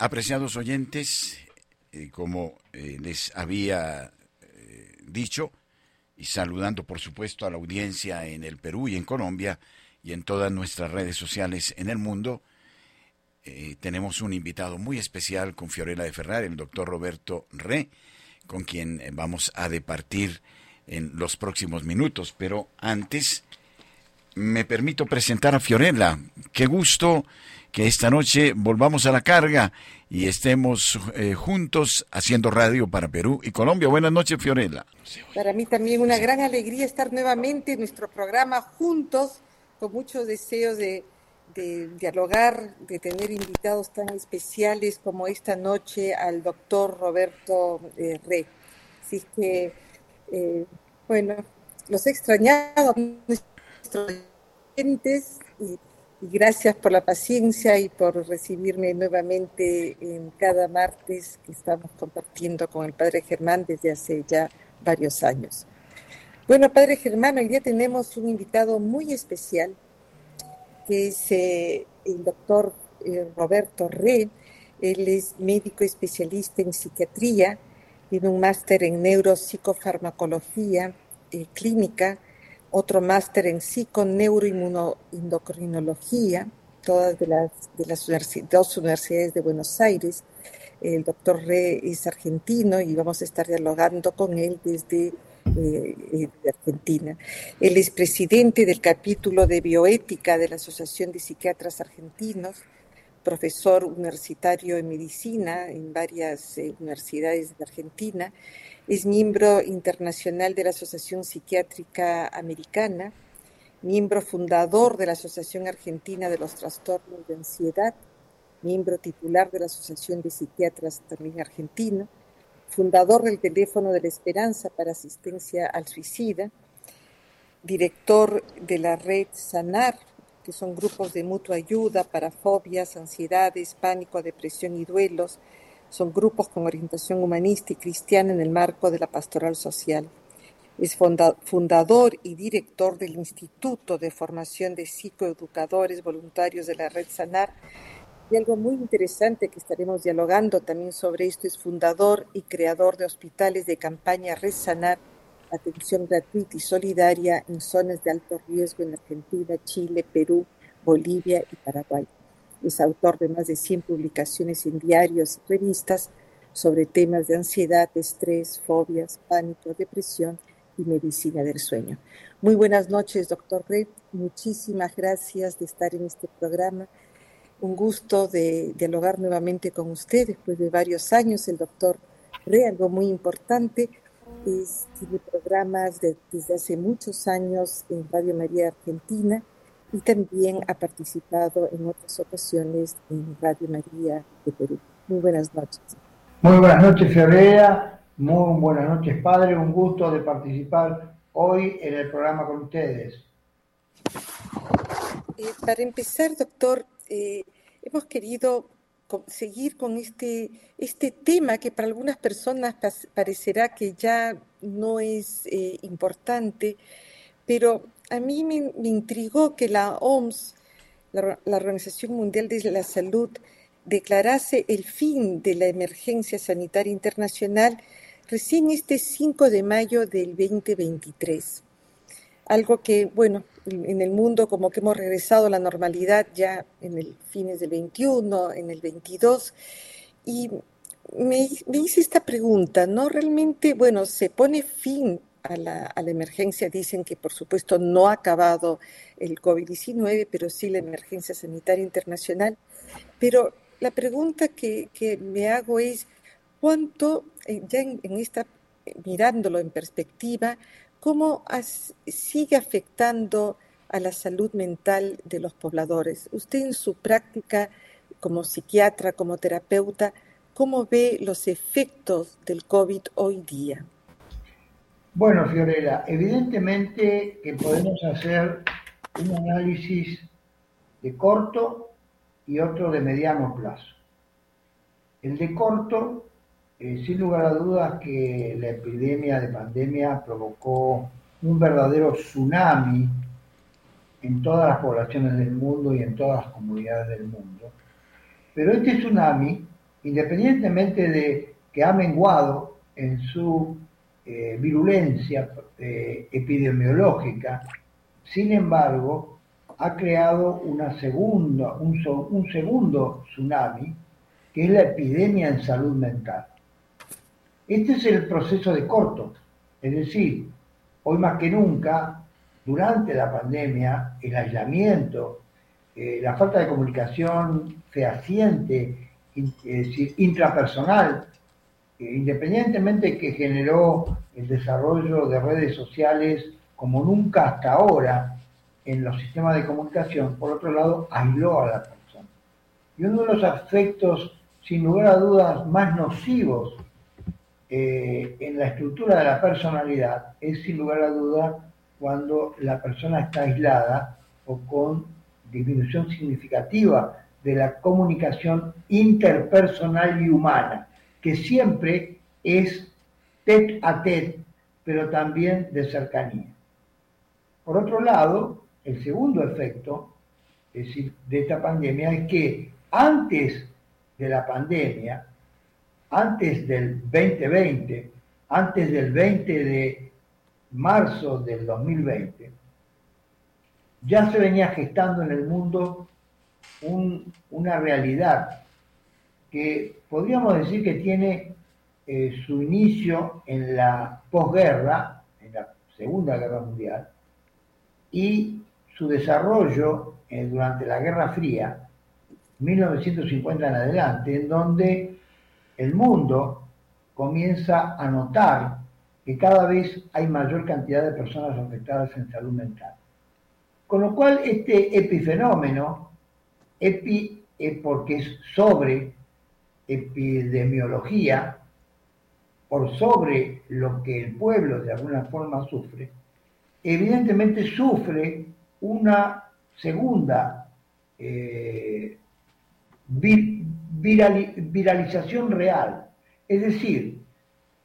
Apreciados oyentes, eh, como eh, les había eh, dicho, y saludando por supuesto a la audiencia en el Perú y en Colombia y en todas nuestras redes sociales en el mundo, tenemos un invitado muy especial con Fiorella de Ferrar, el doctor Roberto Re, con quien vamos a departir en los próximos minutos. Pero antes, me permito presentar a Fiorella. Qué gusto que esta noche volvamos a la carga y estemos eh, juntos haciendo radio para Perú y Colombia. Buenas noches, Fiorella. Para mí también una gran alegría estar nuevamente en nuestro programa juntos, con muchos deseos de, dialogar, de tener invitados tan especiales como esta noche al doctor Roberto eh, Re. Así que, eh, bueno, los he extrañado, nuestros clientes, y y gracias por la paciencia y por recibirme nuevamente en cada martes que estamos compartiendo con el Padre Germán desde hace ya varios años. Bueno, Padre Germán, hoy día tenemos un invitado muy especial, que es eh, el doctor eh, Roberto Re. Él es médico especialista en psiquiatría, tiene un máster en neuropsicofarmacología eh, clínica otro máster en psiconeuroinmunoendocrinología, todas de las, de las dos universidades de Buenos Aires. El doctor Re es argentino y vamos a estar dialogando con él desde eh, Argentina. Él es presidente del capítulo de bioética de la Asociación de Psiquiatras Argentinos, profesor universitario en medicina en varias eh, universidades de Argentina es miembro internacional de la Asociación Psiquiátrica Americana, miembro fundador de la Asociación Argentina de los Trastornos de Ansiedad, miembro titular de la Asociación de Psiquiatras también argentina, fundador del Teléfono de la Esperanza para Asistencia al Suicida, director de la red Sanar, que son grupos de mutua ayuda para fobias, ansiedades, pánico, depresión y duelos, son grupos con orientación humanista y cristiana en el marco de la pastoral social. Es fundador y director del Instituto de Formación de Psicoeducadores Voluntarios de la Red Sanar. Y algo muy interesante que estaremos dialogando también sobre esto es fundador y creador de hospitales de campaña Red Sanar, atención gratuita y solidaria en zonas de alto riesgo en Argentina, Chile, Perú, Bolivia y Paraguay. Es autor de más de 100 publicaciones en diarios y revistas sobre temas de ansiedad, estrés, fobias, pánico, depresión y medicina del sueño. Muy buenas noches, doctor Rey. Muchísimas gracias de estar en este programa. Un gusto de dialogar nuevamente con usted después de varios años. El doctor Rey, algo muy importante, es, tiene programas desde hace muchos años en Radio María Argentina y también ha participado en otras ocasiones en Radio María de Perú. Muy buenas noches. Muy buenas noches, Fiorella. Muy buenas noches, padre. Un gusto de participar hoy en el programa con ustedes. Eh, para empezar, doctor, eh, hemos querido seguir con este, este tema que para algunas personas parecerá que ya no es eh, importante, pero a mí me, intrigó que la OMS, la, Organización Mundial de la Salud, declarase el fin de la emergencia sanitaria internacional recién este 5 de mayo del 2023. Algo que, bueno, en el mundo como que hemos regresado a la normalidad ya en el fines del 21, en el 22, y me, me hice esta pregunta, ¿no? Realmente, bueno, se pone fin a la, emergencia. Dicen que, por supuesto, no ha acabado el COVID-19, pero sí la emergencia sanitaria internacional. Pero la pregunta que, me hago es, ¿cuánto, eh, ya en, esta, mirándolo en perspectiva, cómo sigue afectando a la salud mental de los pobladores? Usted en su práctica como psiquiatra, como terapeuta, ¿cómo ve los efectos del COVID hoy día? Bueno, Fiorella, evidentemente que podemos hacer un análisis de corto y otro de mediano plazo. El de corto, eh, sin lugar a dudas que la epidemia de pandemia provocó un verdadero tsunami en todas las poblaciones del mundo y en todas las comunidades del mundo. Pero este tsunami independientemente de que ha menguado en su eh, virulencia eh, epidemiológica, sin embargo, ha creado un segundo tsunami, que es la epidemia en salud mental. Este es el proceso de corto, es decir, hoy más que nunca, durante la pandemia, el aislamiento, eh, la falta de comunicación fehaciente, intrapersonal, eh, independientemente que generó el desarrollo de redes sociales como nunca hasta ahora en los sistemas de comunicación, por otro lado, aisló a la persona. Y uno de los aspectos, sin lugar a dudas, más nocivos eh, en la estructura de la personalidad es, sin lugar a dudas, cuando la persona está aislada o con disminución significativa de la comunicación interpersonal y humana, que siempre es tete a tete, pero también de cercanía. Por otro lado, el segundo efecto de esta pandemia es que antes de la pandemia, antes del 2020, antes del 20 de marzo del 2020, ya se venía gestando en el mundo una realidad que podríamos decir que tiene eh, su inicio en la posguerra, en la Segunda Guerra Mundial, y su desarrollo eh, durante la Guerra Fría, 1950 en adelante, en donde el mundo comienza a notar que cada vez hay mayor cantidad de personas afectadas en salud mental. Con lo cual, este epifenómeno, epi porque es sobre epidemiología, por sobre lo que el pueblo de alguna forma sufre, evidentemente sufre una segunda eh, viralización real. Es decir,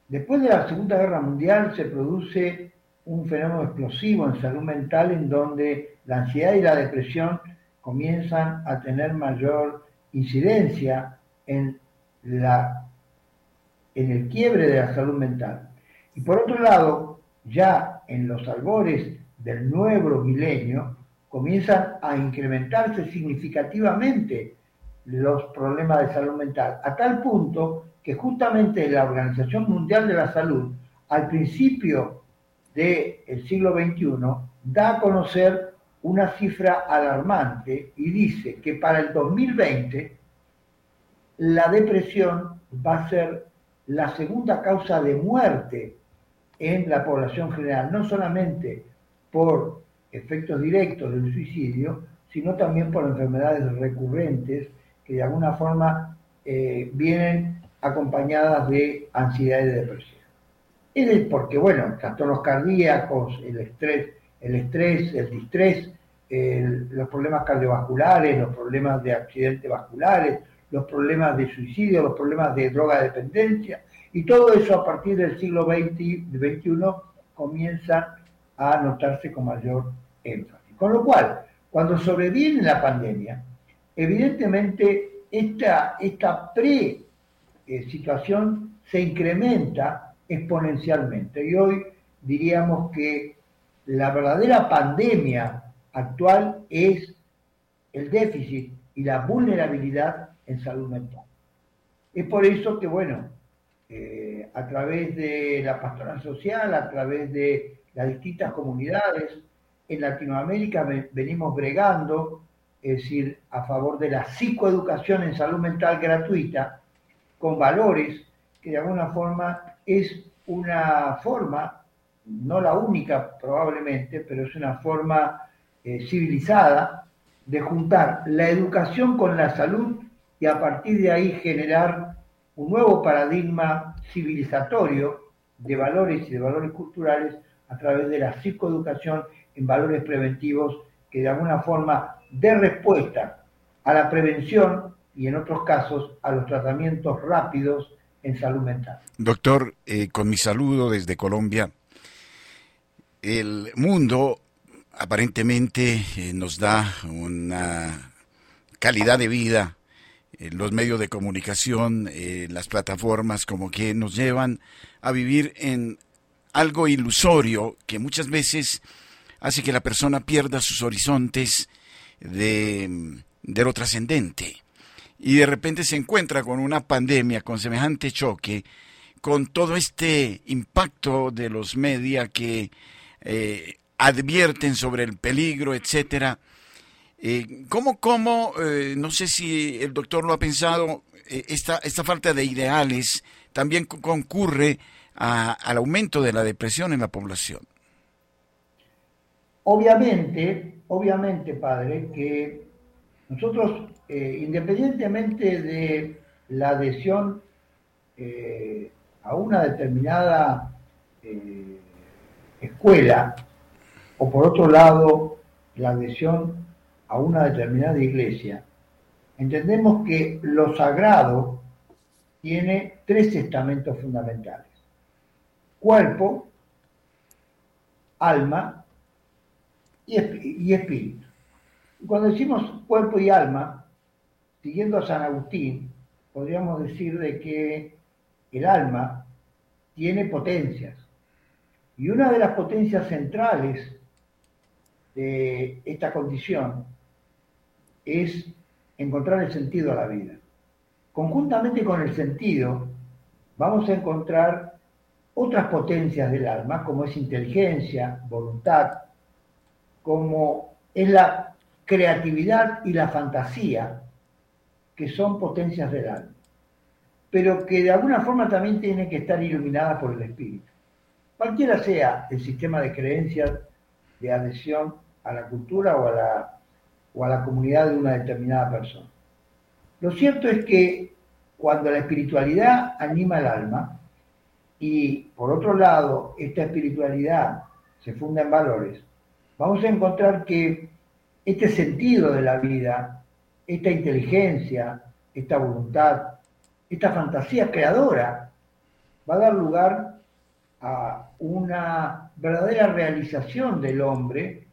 después de la Segunda Guerra Mundial se produce un fenómeno explosivo en salud mental en donde la ansiedad y la depresión comienzan a tener mayor incidencia en, la, en el quiebre de la salud mental. Y por otro lado, ya en los albores del nuevo milenio, comienzan a incrementarse significativamente los problemas de salud mental, a tal punto que justamente la Organización Mundial de la Salud, al principio del siglo XXI da a conocer una cifra alarmante y dice que para el 2020 la depresión va a ser la segunda causa de muerte en la población general, no solamente por efectos directos del suicidio, sino también por enfermedades recurrentes que de alguna forma eh, vienen acompañadas de ansiedad y de depresión. Es porque, bueno, trastornos cardíacos, el estrés, el estrés, el distrés, los problemas cardiovasculares, los problemas de accidentes vasculares, los problemas de suicidio, los problemas de droga dependencia, y todo eso a partir del siglo XX, XXI comienza a notarse con mayor énfasis. Con lo cual, cuando sobreviene la pandemia, evidentemente esta, esta pre-situación se incrementa exponencialmente. Y hoy diríamos que la verdadera pandemia actual es el déficit y la vulnerabilidad en salud mental. Es por eso que, bueno, eh, a través de la pastoral social, a través de las distintas comunidades, en Latinoamérica venimos bregando, es decir, a favor de la psicoeducación en salud mental gratuita, con valores que de alguna forma es una forma, no la única probablemente, pero es una forma eh, civilizada de juntar la educación con la salud y a partir de ahí generar un nuevo paradigma civilizatorio de valores y de valores culturales a través de la psicoeducación en valores preventivos que de alguna forma dé respuesta a la prevención y en otros casos a los tratamientos rápidos en salud mental. Doctor, eh, con mi saludo desde Colombia, el mundo aparentemente eh, nos da una calidad de vida eh, los medios de comunicación, las plataformas, como que nos llevan a vivir en algo ilusorio que muchas veces hace que la persona pierda sus horizontes de, lo trascendente. Y de repente se encuentra con una pandemia, con semejante choque, con todo este impacto de los media que eh, advierten sobre el peligro, etcétera. Eh, ¿Cómo, cómo eh, no sé si el doctor lo ha pensado, eh, esta, esta falta de ideales también concurre al aumento de la depresión en la población? Obviamente, obviamente, padre, que nosotros, independientemente de la adhesión a una determinada escuela, o por otro lado, la adhesión a una determinada iglesia, entendemos que lo sagrado tiene tres estamentos fundamentales. Cuerpo, alma y, espíritu. Cuando decimos cuerpo y alma, siguiendo a San Agustín, podríamos decir de que el alma tiene potencias. Y una de las potencias centrales de esta condición es encontrar el sentido a la vida. Conjuntamente con el sentido, vamos a encontrar otras potencias del alma, como es inteligencia, voluntad, como es la creatividad y la fantasía, que son potencias del alma, pero que de alguna forma también tienen que estar iluminadas por el espíritu. Cualquiera sea el sistema de creencias de adhesión a la cultura o a la o a la comunidad de una determinada persona. Lo cierto es que cuando la espiritualidad anima el alma y por otro lado esta espiritualidad se funda en valores, vamos a encontrar que este sentido de la vida, esta inteligencia, esta voluntad, esta fantasía creadora va a dar lugar a una verdadera realización del hombre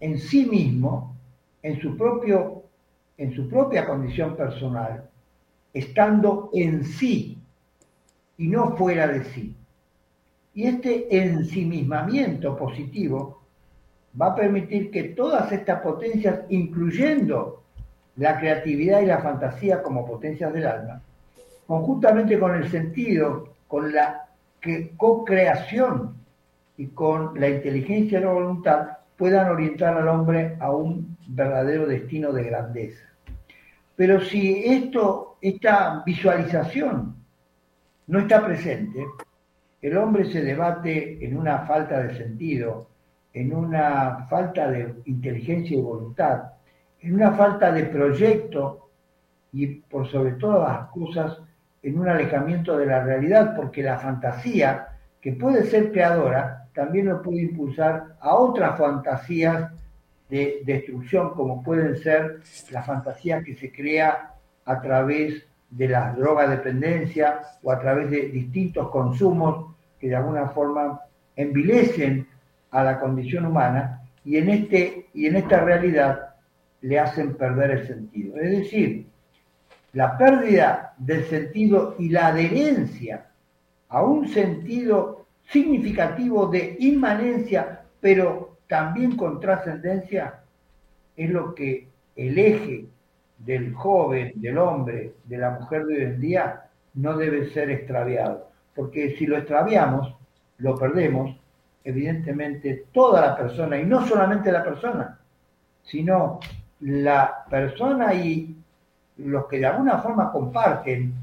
en sí mismo en su, propio, en su propia condición personal, estando en sí y no fuera de sí. Y este ensimismamiento positivo va a permitir que todas estas potencias, incluyendo la creatividad y la fantasía como potencias del alma, conjuntamente con el sentido, con la co-creación y con la inteligencia y la voluntad, puedan orientar al hombre a un verdadero destino de grandeza. Pero si esto, esta visualización no está presente, el hombre se debate en una falta de sentido, en una falta de inteligencia y voluntad, en una falta de proyecto y por sobre todas las cosas en un alejamiento de la realidad, porque la fantasía, que puede ser creadora, también lo puede impulsar a otras fantasías de destrucción, como pueden ser las fantasías que se crea a través de la drogadependencia o a través de distintos consumos que de alguna forma envilecen a la condición humana y en, este, y en esta realidad le hacen perder el sentido. Es decir, la pérdida del sentido y la adherencia a un sentido significativo de inmanencia, pero también con trascendencia, es lo que el eje del joven, del hombre, de la mujer de hoy en día, no debe ser extraviado. Porque si lo extraviamos, lo perdemos, evidentemente, toda la persona, y no solamente la persona, sino la persona y los que de alguna forma comparten,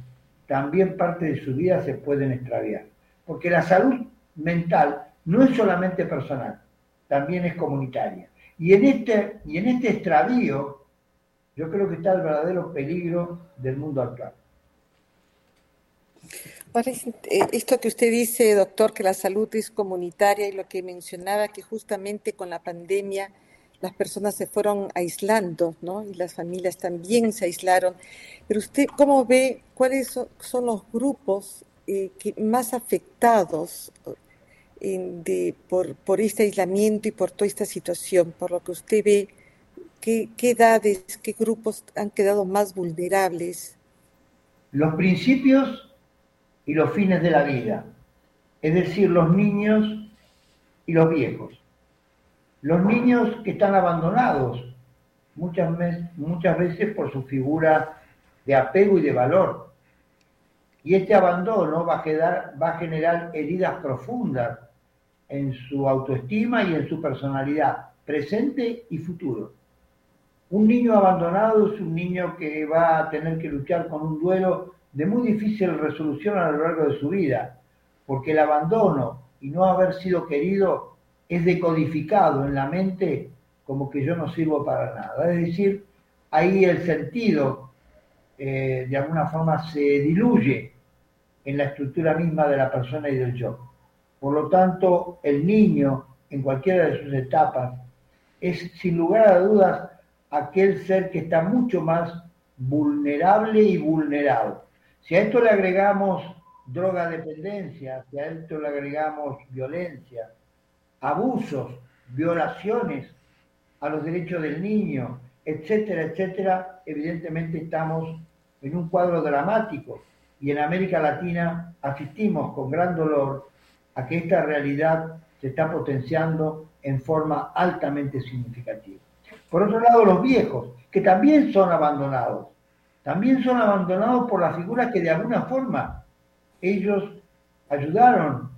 también parte de su vida se pueden extraviar. Porque la salud mental no es solamente personal, también es comunitaria. Y en este, y en este extravío, yo creo que está el verdadero peligro del mundo actual. Eh, esto que usted dice, doctor, que la salud es comunitaria y lo que mencionaba que justamente con la pandemia las personas se fueron aislando, ¿no? Y las familias también se aislaron. Pero usted, ¿cómo ve cuáles son los grupos eh, que más afectados de, por, este aislamiento y por toda esta situación, por lo que usted ve, qué, edades, qué grupos han quedado más vulnerables? Los principios y los fines de la vida, es decir, los niños y los viejos. Los niños que están abandonados muchas, muchas veces por su figura de apego y de valor. Y este abandono va a, quedar, va a generar heridas profundas en su autoestima y en su personalidad, presente y futuro. Un niño abandonado es un niño que va a tener que luchar con un duelo de muy difícil resolución a lo largo de su vida, porque el abandono y no haber sido querido es decodificado en la mente como que yo no sirvo para nada. Es decir, ahí el sentido eh, de alguna forma se diluye en la estructura misma de la persona y del yo. Por lo tanto, el niño, en cualquiera de sus etapas, es sin lugar a dudas aquel ser que está mucho más vulnerable y vulnerado. Si a esto le agregamos droga dependencia, si a esto le agregamos violencia, abusos, violaciones a los derechos del niño, etcétera, etcétera, evidentemente estamos en un cuadro dramático y en América Latina asistimos con gran dolor a que esta realidad se está potenciando en forma altamente significativa. Por otro lado, los viejos, que también son abandonados, también son abandonados por las figuras que de alguna forma ellos ayudaron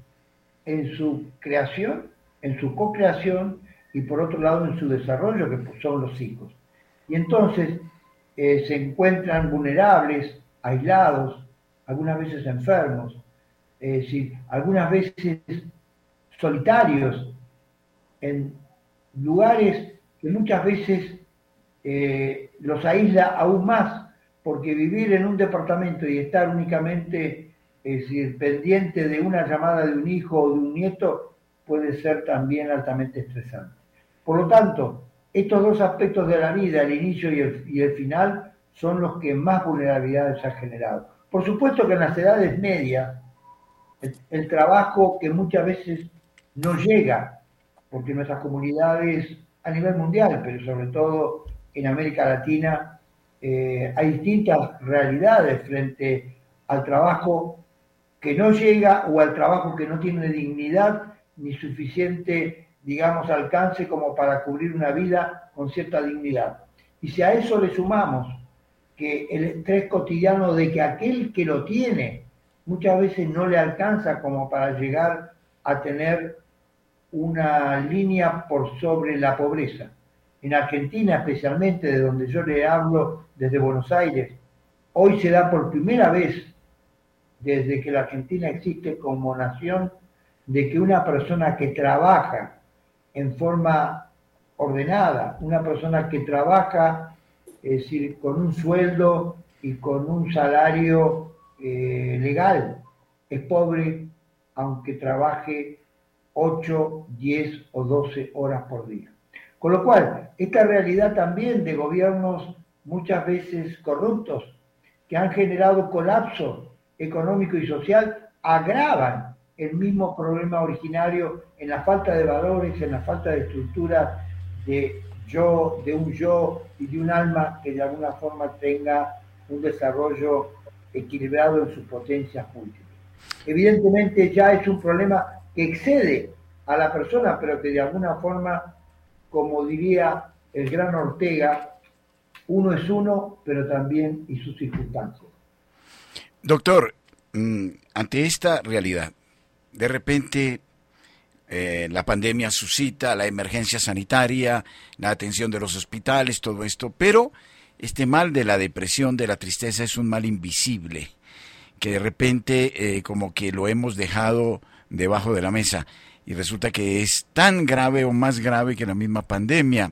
en su creación, en su co-creación y por otro lado en su desarrollo, que son los hijos. Y entonces eh, se encuentran vulnerables, aislados, algunas veces enfermos, algunas veces solitarios, en lugares que muchas veces eh, los aísla aún más, porque vivir en un departamento y estar únicamente pendiente de una llamada de un hijo o de un nieto puede ser también altamente estresante. Por lo tanto, estos dos aspectos de la vida, el inicio y el, final, son los que más vulnerabilidades han generado. Por supuesto que en las edades medias, el, trabajo que muchas veces no llega, porque nuestras comunidades a nivel mundial, pero sobre todo en América Latina, eh, hay distintas realidades frente al trabajo que no llega o al trabajo que no tiene dignidad ni suficiente digamos, alcance como para cubrir una vida con cierta dignidad. Y si a eso le sumamos que el estrés cotidiano de que aquel que lo tiene muchas veces no le alcanza como para llegar a tener una línea por sobre la pobreza. En Argentina especialmente, de donde yo le hablo desde Buenos Aires, hoy se da por primera vez desde que la Argentina existe como nación de que una persona que trabaja en forma ordenada, una persona que trabaja, es decir, con un sueldo y con un salario eh, legal, es pobre aunque trabaje 8, 10 o 12 horas por día. Con lo cual, esta realidad también de gobiernos muchas veces corruptos, que han generado colapso económico y social, agravan el mismo problema originario en la falta de valores, en la falta de estructura de yo, de un yo y de un alma que de alguna forma tenga un desarrollo equilibrado en sus potencias múltiples. Evidentemente ya es un problema que excede a la persona, pero que de alguna forma, como diría el gran Ortega, uno es uno, pero también y sus circunstancias. Doctor, mm, ante esta realidad, de repente eh, la pandemia suscita la emergencia sanitaria, la atención de los hospitales, todo esto, pero este mal de la depresión, de la tristeza, es un mal invisible, que de repente eh, como que lo hemos dejado debajo de la mesa y resulta que es tan grave o más grave que la misma pandemia.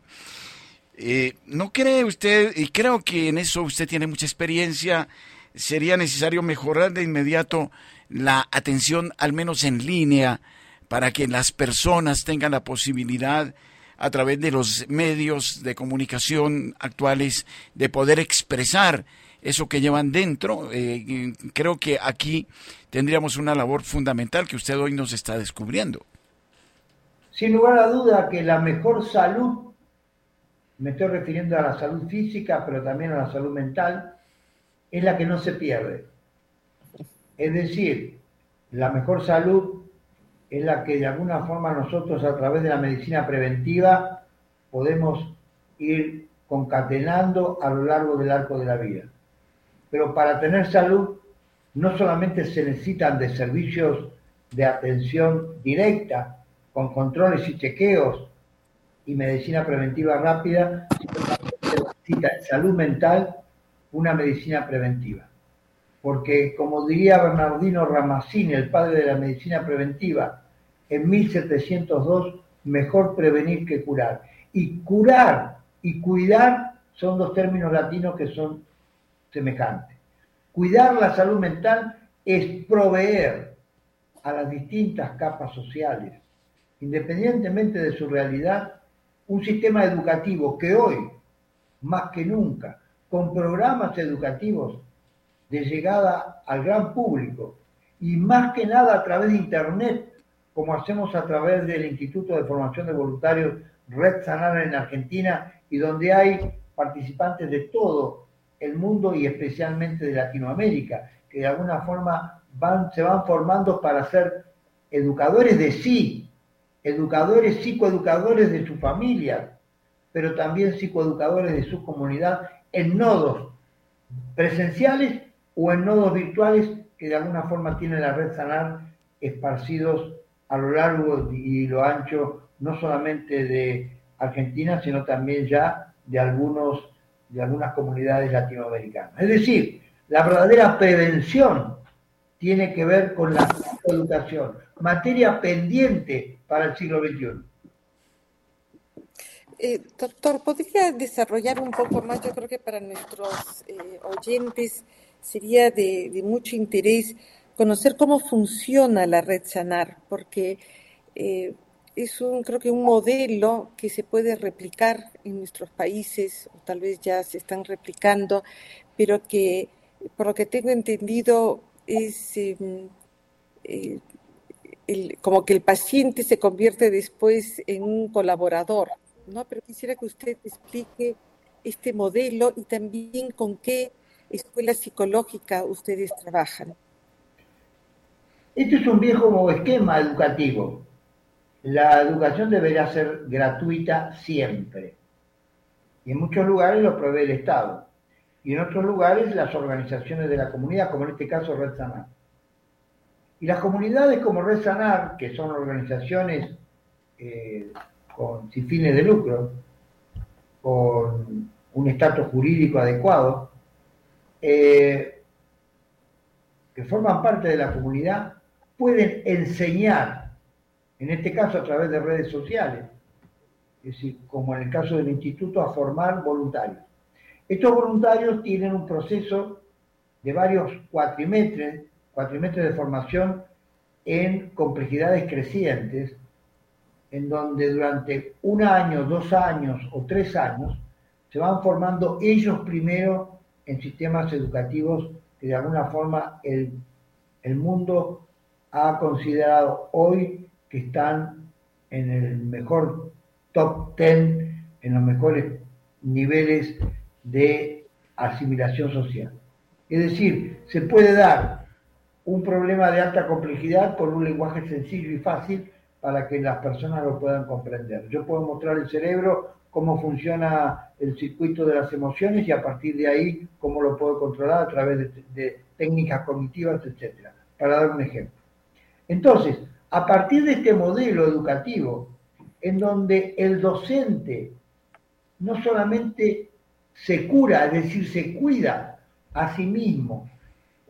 Eh, ¿No cree usted, y creo que en eso usted tiene mucha experiencia, sería necesario mejorar de inmediato la atención, al menos en línea, para que las personas tengan la posibilidad a través de los medios de comunicación actuales de poder expresar eso que llevan dentro. Eh, creo que aquí tendríamos una labor fundamental que usted hoy nos está descubriendo. Sin lugar a duda que la mejor salud me estoy refiriendo a la salud física, pero también a la salud mental, es la que no se pierde. Es decir, la mejor salud es la que de alguna forma nosotros a través de la medicina preventiva podemos ir concatenando a lo largo del arco de la vida. Pero para tener salud no solamente se necesitan de servicios de atención directa, con controles y chequeos y medicina preventiva rápida, necesita salud mental una medicina preventiva. Porque, como diría Bernardino Ramazzini, el padre de la medicina preventiva, en 1702, mejor prevenir que curar. Y curar y cuidar son dos términos latinos que son semejantes. Cuidar la salud mental es proveer a las distintas capas sociales, independientemente de su realidad, un sistema educativo que hoy, más que nunca, con programas educativos de llegada al gran público y más que nada a través de Internet, como hacemos a través del Instituto de Formación de Voluntarios Red Sanar en Argentina y donde hay participantes de todo el mundo y especialmente de Latinoamérica, que de alguna forma se van formando para ser educadores de sí, educadores, psicoeducadores de su familia, pero también psicoeducadores de su comunidad en nodos presenciales o en nodos virtuales que de alguna forma tiene la red Sanar esparcidos a lo largo y lo ancho, no solamente de Argentina, sino también ya de algunos de algunas comunidades latinoamericanas. Es decir, la verdadera prevención tiene que ver con la educación, materia pendiente para el siglo XXI. Eh, doctor, ¿podría desarrollar un poco más? Yo creo que para nuestros eh, oyentes sería de, mucho interés conocer cómo funciona la red Sanar, porque eh, es un, creo que un modelo que se puede replicar en nuestros países, o tal vez ya se están replicando, pero que, por lo que tengo entendido, es em, eh, como que el paciente se convierte después en un colaborador, ¿no? Pero quisiera que usted explique este modelo y también con qué escuela psicológica ustedes trabajan. Este es un viejo esquema educativo la educación debería ser gratuita siempre. Y en muchos lugares lo provee el Estado. Y en otros lugares las organizaciones de la comunidad, como en este caso Red Sanar. Y las comunidades como Red Sanar, que son organizaciones eh, con, sin fines de lucro, con un estatus jurídico adecuado, eh, que forman parte de la comunidad, pueden enseñar en este caso a través de redes sociales, es decir, como en el caso del instituto, a formar voluntarios. Estos voluntarios tienen un proceso de varios cuatrimestres, cuatrimestres de formación en complejidades crecientes, en donde durante un año, dos años o tres años se van formando ellos primero en sistemas educativos que de alguna forma el, el mundo ha considerado hoy que están en el mejor top 10, en los mejores niveles de asimilación social. Es decir, se puede dar un problema de alta complejidad con un lenguaje sencillo y fácil para que las personas lo puedan comprender. Yo puedo mostrar el cerebro cómo funciona el circuito de las emociones y a partir de ahí cómo lo puedo controlar a través de, técnicas cognitivas, etcétera, para dar un ejemplo. Entonces, a partir de este modelo educativo, en donde el docente no solamente se cura, es decir, se cuida a sí mismo,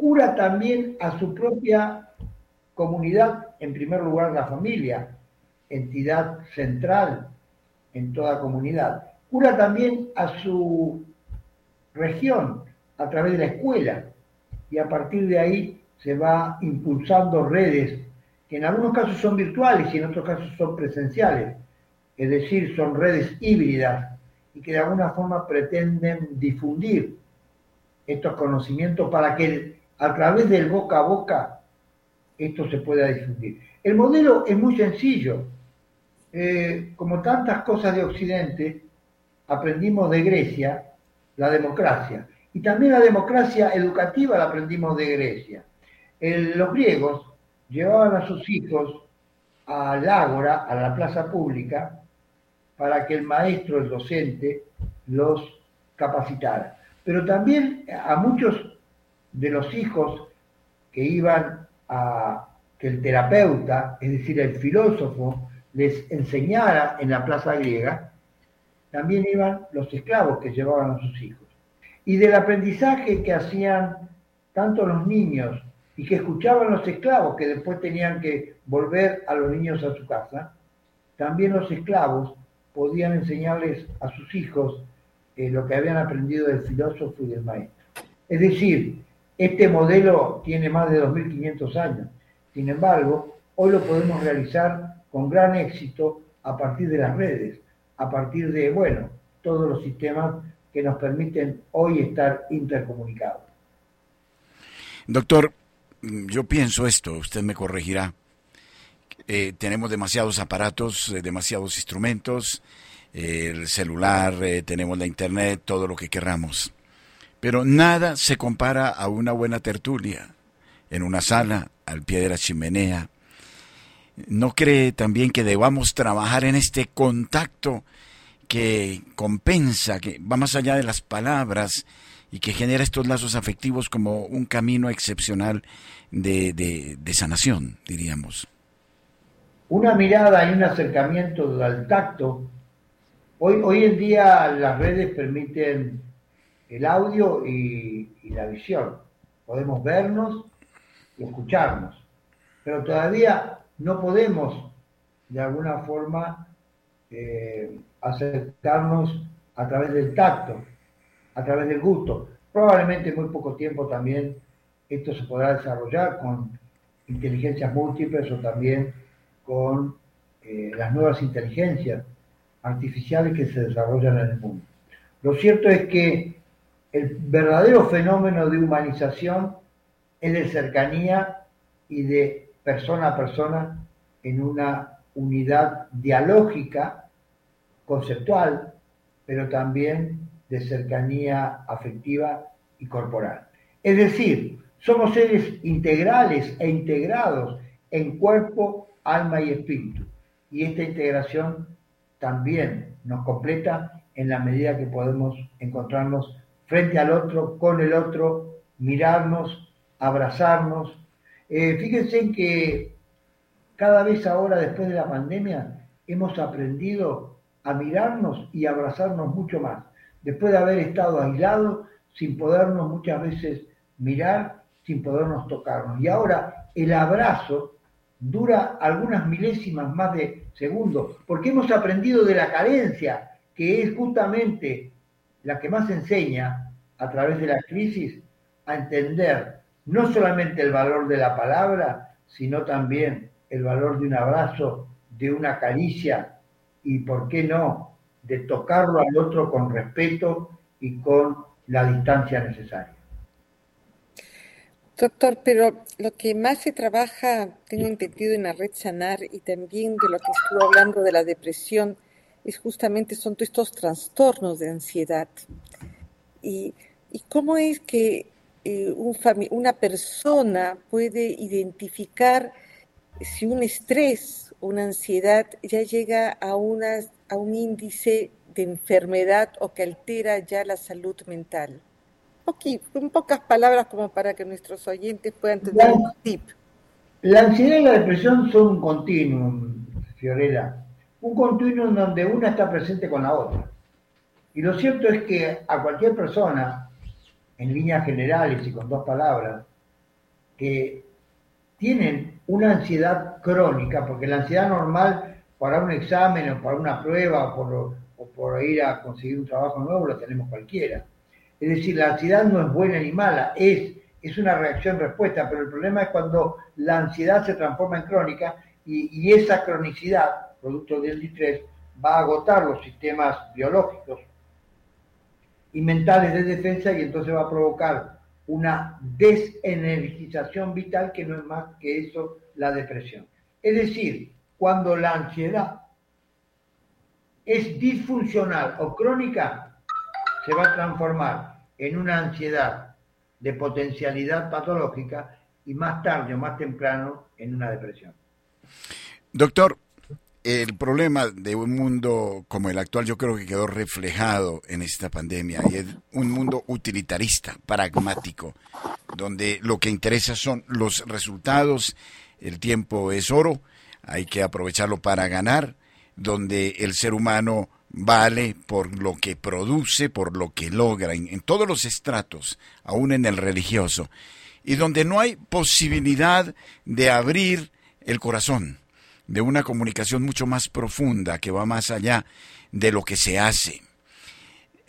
cura también a su propia comunidad, en primer lugar la familia, entidad central en toda comunidad, cura también a su región a través de la escuela. Y a partir de ahí se va impulsando redes que en algunos casos son virtuales y en otros casos son presenciales, es decir, son redes híbridas y que de alguna forma pretenden difundir estos conocimientos para que a través del boca a boca esto se pueda difundir. El modelo es muy sencillo. Eh, como tantas cosas de Occidente, aprendimos de Grecia la democracia. Y también la democracia educativa la aprendimos de Grecia. los griegos llevaban a sus hijos al ágora, a la plaza pública, para que el maestro, el docente, los capacitara. Pero también a muchos de los hijos que iban a que el terapeuta, es decir, el filósofo, les enseñara en la plaza griega, también iban los esclavos que llevaban a sus hijos. Y del aprendizaje que hacían tanto los niños y que escuchaban los esclavos que después tenían que volver a los niños a su casa, también los esclavos podían enseñarles a sus hijos eh, lo que habían aprendido del filósofo y del maestro. Es decir, este modelo tiene más de 2.500 años. Sin embargo, hoy lo podemos realizar con gran éxito a partir de las redes, a partir de, bueno, todos los sistemas que nos permiten hoy estar intercomunicados. Doctor, yo pienso esto, usted me corregirá. Eh, tenemos demasiados aparatos, eh, demasiados instrumentos, eh, el celular, tenemos la internet, todo lo que querramos. Pero nada se compara a una buena tertulia en una sala, al pie de la chimenea. ¿No cree también que debamos trabajar en este contacto que compensa, que va más allá de las palabras y que genera estos lazos afectivos como un camino excepcional de, de, sanación, diríamos. Una mirada y un acercamiento al tacto. Hoy, hoy en día las redes permiten el audio y, la visión. Podemos vernos y escucharnos, pero todavía no podemos de alguna forma eh, acercarnos a través del tacto a través del gusto. Probablemente en muy poco tiempo también esto se podrá desarrollar con inteligencias múltiples o también con eh, las nuevas inteligencias artificiales que se desarrollan en el mundo. Lo cierto es que el verdadero fenómeno de humanización es de cercanía y de persona a persona en una unidad dialógica, conceptual, pero también de cercanía afectiva y corporal. Es decir, somos seres integrales e integrados en cuerpo, alma y espíritu. Y esta integración también nos completa en la medida que podemos encontrarnos frente al otro, con el otro, mirarnos, abrazarnos. Eh, fíjense que cada vez ahora, después de la pandemia, hemos aprendido a mirarnos y abrazarnos mucho más después de haber estado aislados, sin podernos muchas veces mirar, sin podernos tocarnos. Y ahora el abrazo dura algunas milésimas más de segundo, porque hemos aprendido de la carencia, que es justamente la que más enseña a través de la crisis a entender no solamente el valor de la palabra, sino también el valor de un abrazo, de una caricia y, ¿por qué no?, de tocarlo al otro con respeto y con la distancia necesaria. Doctor, pero lo que más se trabaja, tengo entendido en la red Sanar y también de lo que estuvo hablando de la depresión, es justamente son todos estos trastornos de ansiedad. Y, cómo es que eh, un una persona puede identificar si un estrés, una ansiedad ya llega a unas a un índice de enfermedad o que altera ya la salud mental. Ok, en pocas palabras como para que nuestros oyentes puedan tener un tip. La ansiedad y la depresión son un continuum, Fiorella. Un continuum donde una está presente con la otra. Y lo cierto es que a cualquier persona, en líneas generales y con dos palabras, que tienen una ansiedad crónica, porque la ansiedad normal para un examen o para una prueba o por, ir a conseguir un trabajo nuevo, lo tenemos cualquiera. Es decir, la ansiedad no es buena ni mala, es, es una reacción-respuesta, pero el problema es cuando la ansiedad se transforma en crónica y, esa cronicidad, producto del distrés, va a agotar los sistemas biológicos y mentales de defensa y entonces va a provocar una desenergización vital que no es más que eso, la depresión. Es decir, cuando la ansiedad es disfuncional o crónica, se va a transformar en una ansiedad de potencialidad patológica y más tarde o más temprano en una depresión. Doctor, el problema de un mundo como el actual yo creo que quedó reflejado en esta pandemia y es un mundo utilitarista, pragmático, donde lo que interesa son los resultados, el tiempo es oro, hay que aprovecharlo para ganar, donde el ser humano vale por lo que produce, por lo que logra, en, en todos los estratos, aún en el religioso, y donde no hay posibilidad de abrir el corazón de una comunicación mucho más profunda que va más allá de lo que se hace.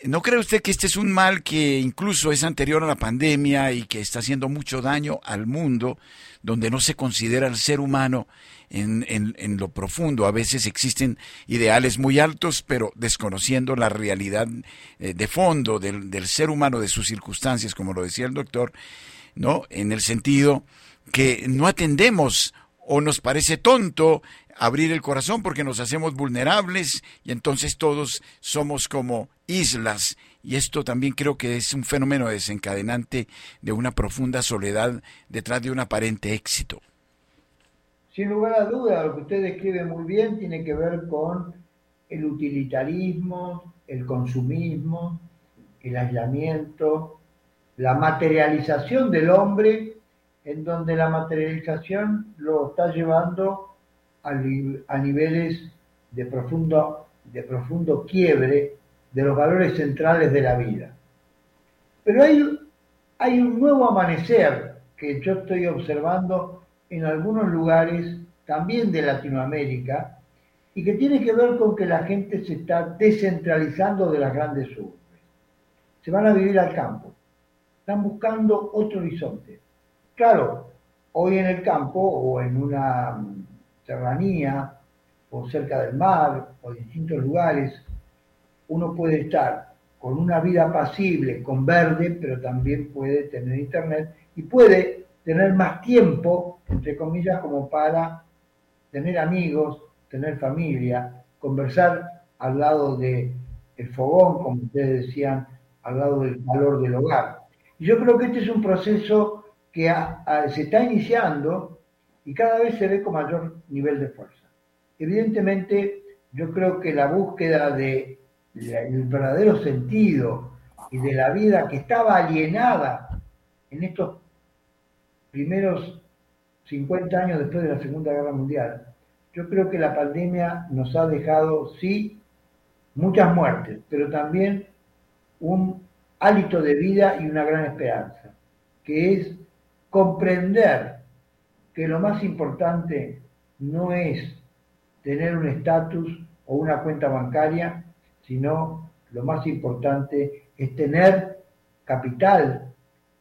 ¿No cree usted que este es un mal que incluso es anterior a la pandemia y que está haciendo mucho daño al mundo, donde no se considera al ser humano en, en, lo profundo? A veces existen ideales muy altos, pero desconociendo la realidad eh, de fondo del, del ser humano, de sus circunstancias, como lo decía el doctor, ¿no? En el sentido que no atendemos o nos parece tonto abrir el corazón porque nos hacemos vulnerables y entonces todos somos como islas y esto también creo que es un fenómeno desencadenante de una profunda soledad detrás de un aparente éxito. Sin lugar a duda, lo que usted describe muy bien tiene que ver con el utilitarismo, el consumismo, el aislamiento, la materialización del hombre en donde la materialización lo está llevando a, niveles de profundo, de profundo quiebre de los valores centrales de la vida. Pero hay, hay un nuevo amanecer que yo estoy observando en algunos lugares, también de Latinoamérica, y que tiene que ver con que la gente se está descentralizando de las grandes urbes. Se van a vivir al campo, están buscando otro horizonte. Claro, hoy en el campo o en una serranía o cerca del mar o distintos lugares, uno puede estar con una vida pasible, con verde, pero también puede tener internet y puede tener más tiempo, entre comillas, como para tener amigos, tener familia, conversar al lado del el fogón, como ustedes decían, al lado del valor del hogar. Y yo creo que este es un proceso que se está iniciando y cada vez se ve con mayor nivel de fuerza. Evidentemente, yo creo que la búsqueda del verdadero sentido y de la vida que estaba alienada en estos primeros 50 años después de la Segunda Guerra Mundial, yo creo que la pandemia nos ha dejado, sí, muchas muertes, pero también un hálito de vida y una gran esperanza, que es comprender que lo más importante no es tener un estatus o una cuenta bancaria, sino lo más importante es tener capital,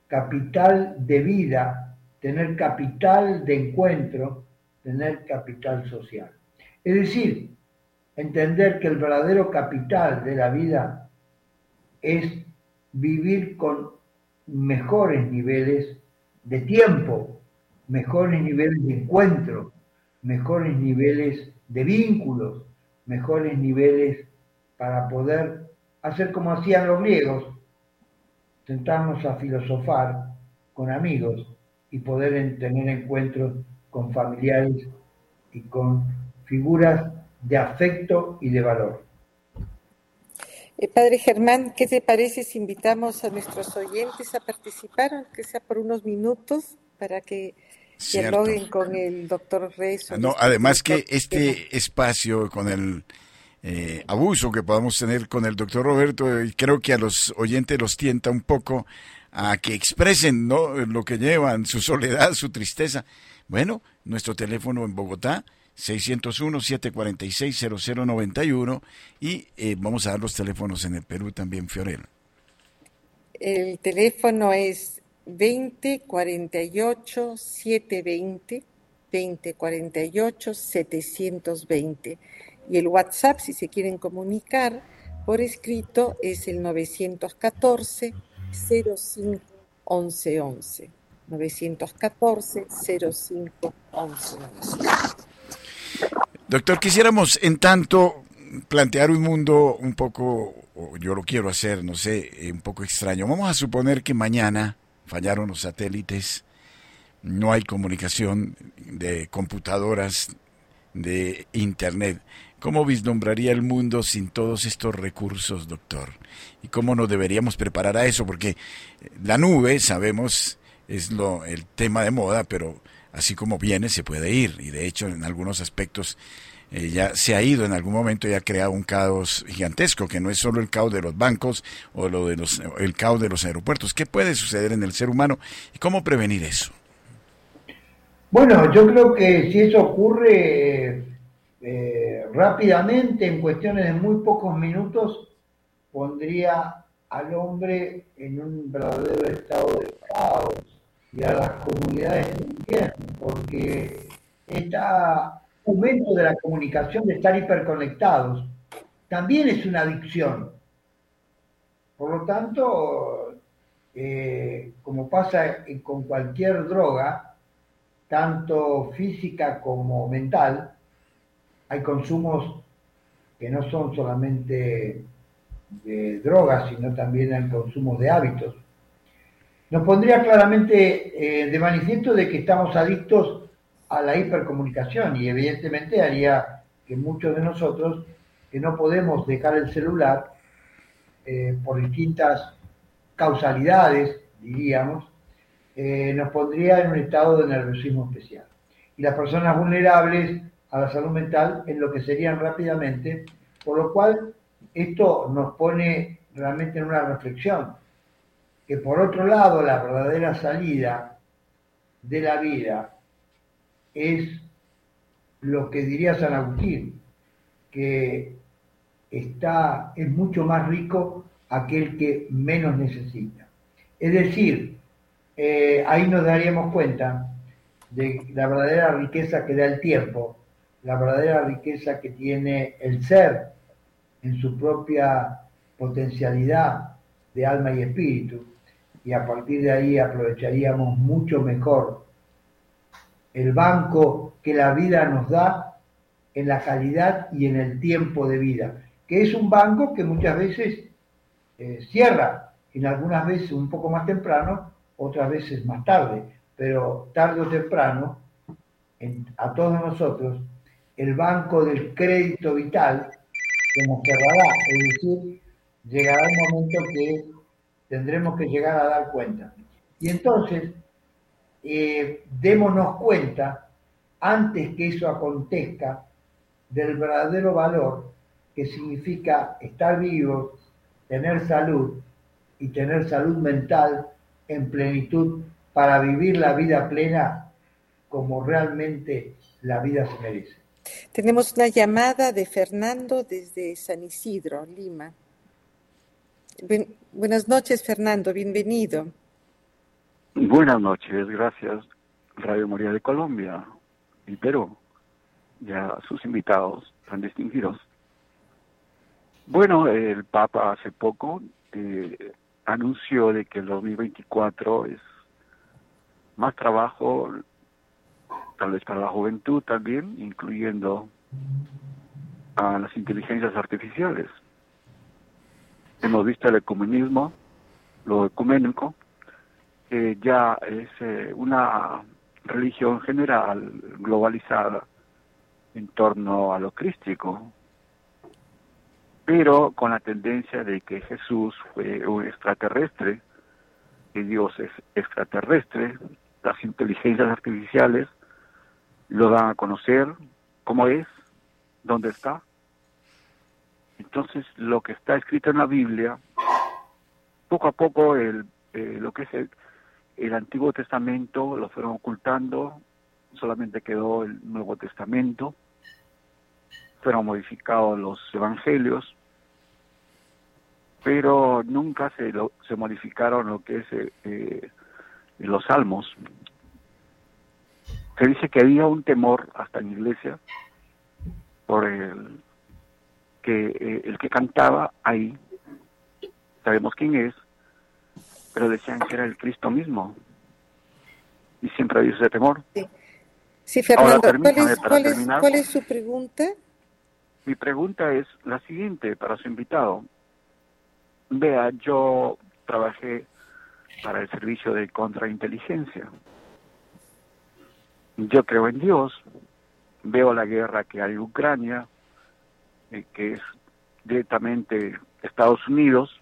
capital de vida, tener capital de encuentro, tener capital social. Es decir, entender que el verdadero capital de la vida es vivir con mejores niveles de tiempo, mejores niveles de encuentro, mejores niveles de vínculos, mejores niveles para poder hacer como hacían los griegos, sentarnos a filosofar con amigos y poder tener encuentros con familiares y con figuras de afecto y de valor. Eh, padre Germán, ¿qué te parece si invitamos a nuestros oyentes a participar, aunque sea por unos minutos, para que dialoguen con el doctor Reyes? No, además que este espacio con el eh, abuso que podamos tener con el doctor Roberto, eh, creo que a los oyentes los tienta un poco a que expresen ¿no? lo que llevan, su soledad, su tristeza. Bueno, nuestro teléfono en Bogotá, 601-746-0091 y eh, vamos a dar los teléfonos en el Perú también, Fiorella. El teléfono es 2048 720 2048 720 y el WhatsApp si se quieren comunicar por escrito es el 914 05 1111 914 05 1111 Doctor, quisiéramos en tanto plantear un mundo un poco, yo lo quiero hacer, no sé, un poco extraño. Vamos a suponer que mañana fallaron los satélites, no hay comunicación de computadoras, de Internet. ¿Cómo vislumbraría el mundo sin todos estos recursos, doctor? ¿Y cómo nos deberíamos preparar a eso? Porque la nube, sabemos, es lo, el tema de moda, pero así como viene se puede ir. Y de hecho, en algunos aspectos eh, ya se ha ido en algún momento y ha creado un caos gigantesco, que no es solo el caos de los bancos o lo de los, el caos de los aeropuertos. ¿Qué puede suceder en el ser humano y cómo prevenir eso? Bueno, yo creo que si eso ocurre eh, rápidamente, en cuestiones de muy pocos minutos, pondría al hombre en un verdadero estado de caos y a las comunidades también, porque este aumento de la comunicación, de estar hiperconectados, también es una adicción. Por lo tanto, eh, como pasa con cualquier droga, tanto física como mental, hay consumos que no son solamente de drogas, sino también hay consumos de hábitos. Nos pondría claramente eh, de manifiesto de que estamos adictos a la hipercomunicación y evidentemente haría que muchos de nosotros que no podemos dejar el celular eh, por distintas causalidades, diríamos, eh, nos pondría en un estado de nerviosismo especial. Y las personas vulnerables a la salud mental enloquecerían rápidamente, por lo cual esto nos pone realmente en una reflexión, que por otro lado la verdadera salida de la vida es lo que diría San Agustín, que está, es mucho más rico aquel que menos necesita. Es decir, eh, ahí nos daríamos cuenta de la verdadera riqueza que da el tiempo, la verdadera riqueza que tiene el ser en su propia potencialidad de alma y espíritu, y a partir de ahí aprovecharíamos mucho mejor el banco que la vida nos da en la calidad y en el tiempo de vida, que es un banco que muchas veces eh, cierra, en algunas veces un poco más temprano, otras veces más tarde, pero tarde o temprano, a todos nosotros, el banco del crédito vital se nos cerrará, es decir, llegará un momento que tendremos que llegar a dar cuenta. Y entonces, eh, démonos cuenta, antes que eso acontezca, del verdadero valor que significa estar vivos, tener salud y tener salud mental en plenitud para vivir la vida plena como realmente la vida se merece. Tenemos una llamada de Fernando desde San Isidro, Lima. Buenas noches, Fernando, bienvenido. Buenas noches, gracias, Radio María de Colombia y Perú, ya sus invitados tan distinguidos. Bueno, el Papa hace poco eh, anunció de que el 2024 es más trabajo, tal vez para la juventud también, incluyendo a las inteligencias artificiales. Hemos visto el ecumenismo, lo ecuménico, que ya es eh, una religión general, globalizada, en torno a lo crístico, pero con la tendencia de que Jesús fue un extraterrestre, que Dios es extraterrestre, las inteligencias artificiales lo dan a conocer cómo es, dónde está. Entonces, lo que está escrito en la Biblia, poco a poco el, eh, lo que es el, el Antiguo Testamento lo fueron ocultando, solamente quedó el Nuevo Testamento, fueron modificados los evangelios, pero nunca se, lo, se modificaron lo que es eh, eh, los salmos. Se dice que había un temor hasta en la iglesia por el que eh, el que cantaba ahí, sabemos quién es, pero decían que era el Cristo mismo. Y siempre había ese temor. Sí, Fernando, ¿cuál, es, ¿cuál es su pregunta? mi pregunta es la siguiente para su invitado. Vea, yo trabajé para el servicio de contrainteligencia. Yo creo en Dios, veo la guerra que hay en Ucrania, eh, que es directamente Estados Unidos,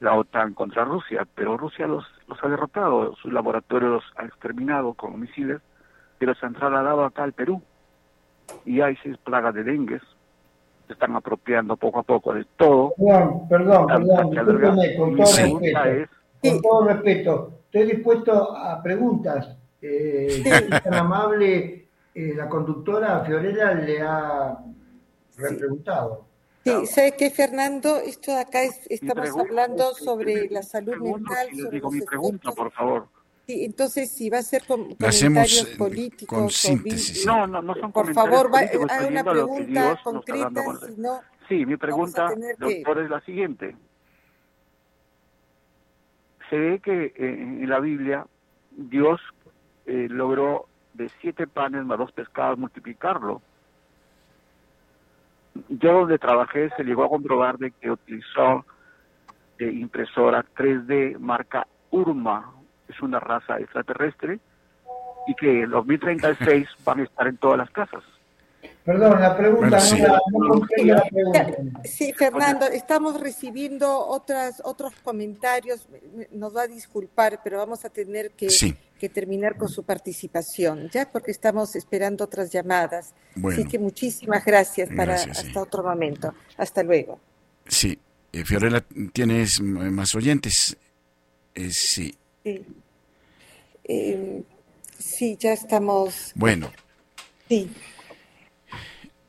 la OTAN contra Rusia, pero Rusia los, los ha derrotado, sus laboratorios los ha exterminado con misiles, pero se han trasladado acá al Perú. Y hay seis plagas de dengue, se están apropiando poco a poco de todo. Perdón, perdón, perdón, discúlpeme, con todo respeto. Con todo respeto, estoy dispuesto a preguntas. Eh, tan amable eh, la conductora Fiorella le ha repreguntado. Sí, ¿sabe qué, Fernando? Esto de acá es, estamos hablando sobre la salud mental. Sobre digo mi pregunta, por favor. Sí, entonces, si va a ser con, comentarios eh, políticos con síntesis. No, no, no son Por favor, haga una pregunta concreta, si no... Sí, mi pregunta, doctor, es la siguiente. Se ve que eh, en la Biblia Dios eh, logró de siete panes más dos pescados multiplicarlo yo donde trabajé se llegó a comprobar de que utilizó de impresora 3D marca Urma, es una raza extraterrestre, y que en 2036 van a estar en todas las casas. Perdón, la pregunta sí. Sí, Fernando, estamos recibiendo otras otros comentarios. Nos va a disculpar, pero vamos a tener que, que terminar con su participación, ya porque estamos esperando otras llamadas. Así que muchísimas gracias para hasta otro momento. Hasta luego. Sí, eh, Fiorella, ¿tienes más oyentes? Eh, sí. Sí. Eh, sí, ya estamos. Bueno. Sí.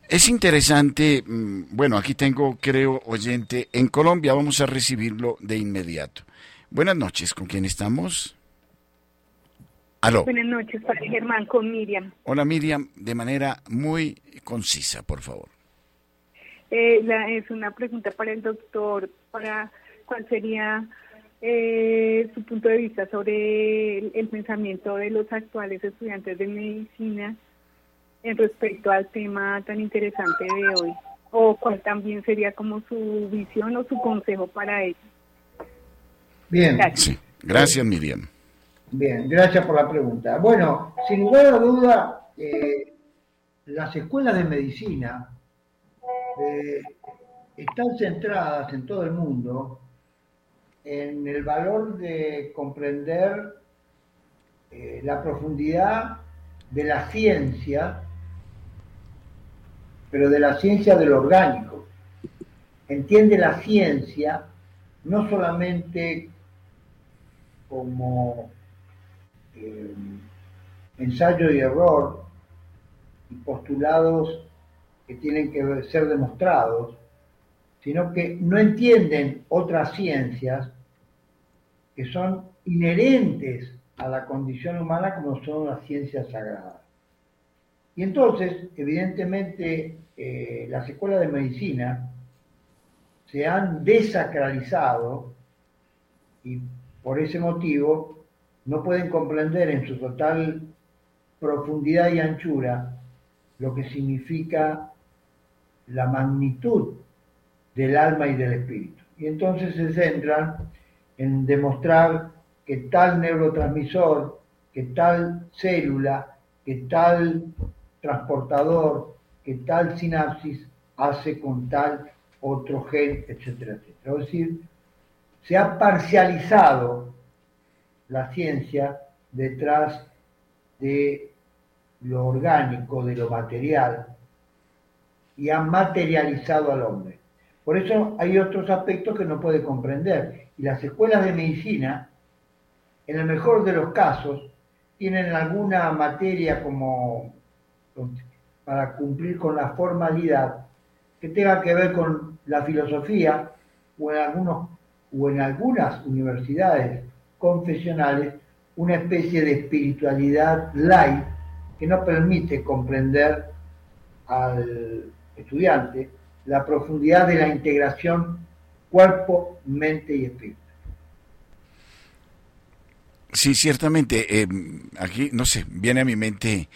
Es interesante, mm, bueno, aquí tengo, creo, oyente en Colombia, vamos a recibirlo de inmediato. Buenas noches, ¿con quién estamos? Aló. Buenas noches, Padre Germán, con Miriam. Hola Miriam, de manera muy concisa, por favor. Eh, es una pregunta para el doctor, para cuál sería eh, su punto de vista sobre el pensamiento de los actuales estudiantes de medicina en respecto al tema tan interesante de hoy? ¿O cuál también sería como su visión o su consejo para ellos? Bien. Gracias. gracias Miriam. Bien, gracias por la pregunta. Bueno, sin lugar a duda, eh, las escuelas de medicina eh, están centradas en todo el mundo en el valor de comprender eh, la profundidad de la ciencia pero de la ciencia del orgánico. Entiende la ciencia no solamente como eh, ensayo y error y postulados que tienen que ser demostrados, sino que no entienden otras ciencias que son inherentes a la condición humana como son las ciencias sagradas. Y entonces, evidentemente, eh, las escuelas de medicina se han desacralizado y por ese motivo no pueden comprender en su total profundidad y anchura lo que significa la magnitud del alma y del espíritu. Y entonces se centran en demostrar que tal neurotransmisor, que tal célula, que tal transportador, que tal sinapsis hace con tal otro gen, etcétera, etcétera. Es decir, se ha parcializado la ciencia detrás de lo orgánico, de lo material, y ha materializado al hombre. Por eso hay otros aspectos que no puede comprender. Y las escuelas de medicina, en el mejor de los casos, tienen alguna materia como para cumplir con la formalidad que tenga que ver con la filosofía o en, algunos, o en algunas universidades confesionales una especie de espiritualidad light que no permite comprender al estudiante la profundidad de la integración cuerpo, mente y espíritu. Sí, ciertamente. Eh, aquí, no sé, viene a mi mente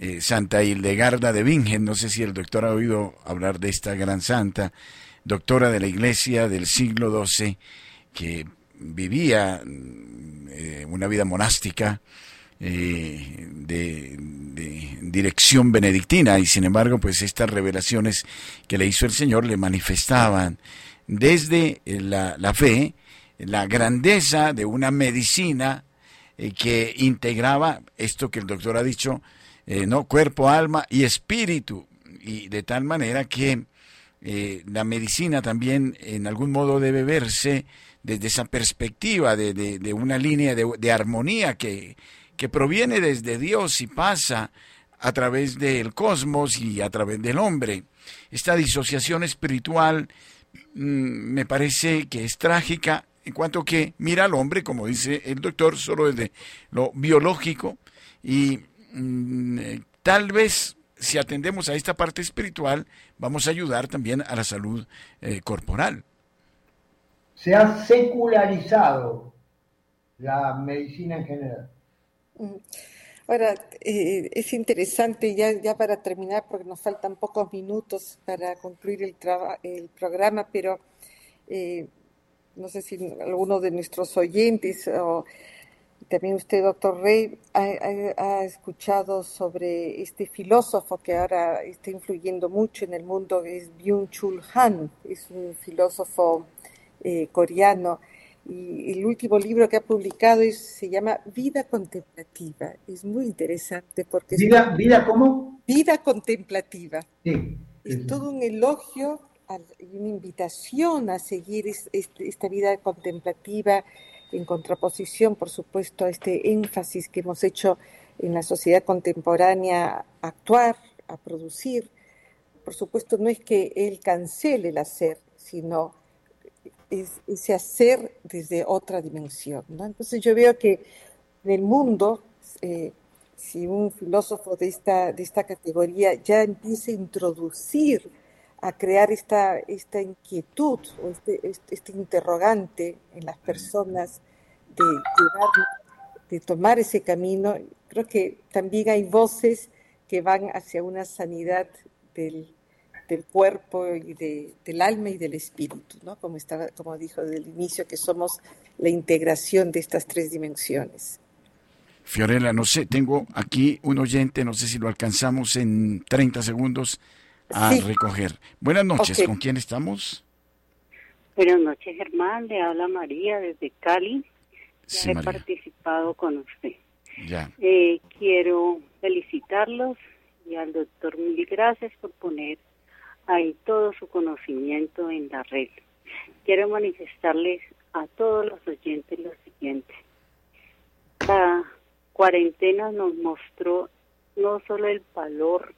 eh, Santa Hildegarda de Bingen, no sé si el doctor ha oído hablar de esta gran santa, doctora de la iglesia del siglo XII, que vivía eh, una vida monástica eh, de, dirección benedictina. Y sin embargo pues estas revelaciones que le hizo el Señor le manifestaban desde la, fe la grandeza de una medicina que integraba esto que el doctor ha dicho, no cuerpo, alma y espíritu y de tal manera que la medicina también en algún modo debe verse desde esa perspectiva de, de, una línea de, armonía que, que proviene desde Dios y pasa a través del cosmos y a través del hombre. Esta disociación espiritual mm, me parece que es trágica en cuanto que mira al hombre, como dice el doctor, solo desde lo biológico y tal vez si atendemos a esta parte espiritual vamos a ayudar también a la salud eh, corporal se ha secularizado la medicina en general. Mm. Ahora, eh, es interesante, ya, ya para terminar, porque nos faltan pocos minutos para concluir el, el programa, pero eh, no sé si alguno de nuestros oyentes o también usted, doctor Rey, ha, escuchado sobre este filósofo que ahora está influyendo mucho en el mundo, es Byung-Chul Han, es un filósofo eh, coreano. Y el último libro que ha publicado se llama Vida Contemplativa. Es muy interesante porque... ¿Vida, vida cómo? Vida Contemplativa. Es todo un elogio y una invitación a seguir esta vida contemplativa en contraposición, por supuesto, a este énfasis que hemos hecho en la sociedad contemporánea a actuar, a producir. Por supuesto, no es que él cancele el hacer, sino es ese hacer desde otra dimensión. Entonces yo veo que en el mundo, eh, si un filósofo de esta, de esta categoría ya empieza a introducir, a crear esta, esta inquietud o este, este, este interrogante en las personas de, de tomar ese camino, creo que también hay voces que van hacia una sanidad del, del cuerpo y del alma y del espíritu, ¿no? Como, estaba, como dijo desde el inicio, que somos la integración de estas tres dimensiones. Fiorella, no sé, tengo aquí un oyente, no sé si lo alcanzamos en 30 segundos a recoger. Buenas noches, ¿con quién estamos? Buenas noches, Germán, le habla María desde Cali. he participado con usted. Ya. Eh, quiero felicitarlos y al doctor mil gracias por poner hay todo su conocimiento en la red. Quiero manifestarles a todos los oyentes lo siguiente. La cuarentena nos mostró no solo el valor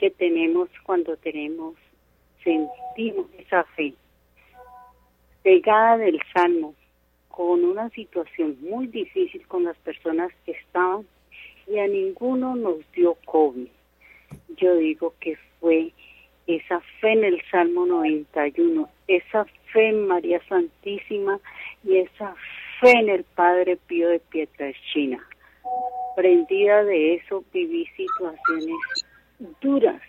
que tenemos cuando tenemos, sentimos esa fe, pegada del Salmo, con una situación muy difícil con las personas que estaban y a ninguno nos dio COVID. Yo digo que fue esa fe en el Salmo 91, esa fe en María Santísima y esa fe en el Padre Pío de China. Prendida de eso viví situaciones duras,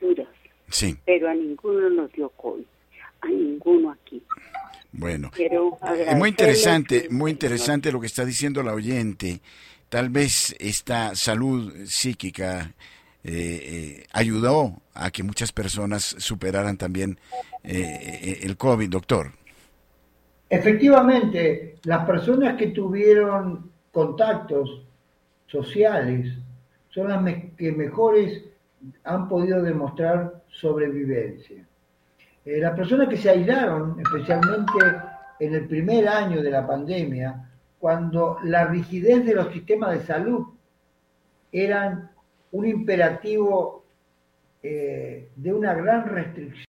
duras. Sí. Pero a ninguno nos dio COVID, a ninguno aquí. Bueno, es muy interesante, muy interesante lo que está diciendo la oyente. Tal vez esta salud psíquica eh, eh, ayudó a que muchas personas superaran también eh, el COVID, doctor. Efectivamente, las personas que tuvieron contactos sociales son las que mejores han podido demostrar sobrevivencia. las personas que se aislaron, especialmente en el primer año de la pandemia, cuando la rigidez de los sistemas de salud eran un imperativo eh, de una gran restricción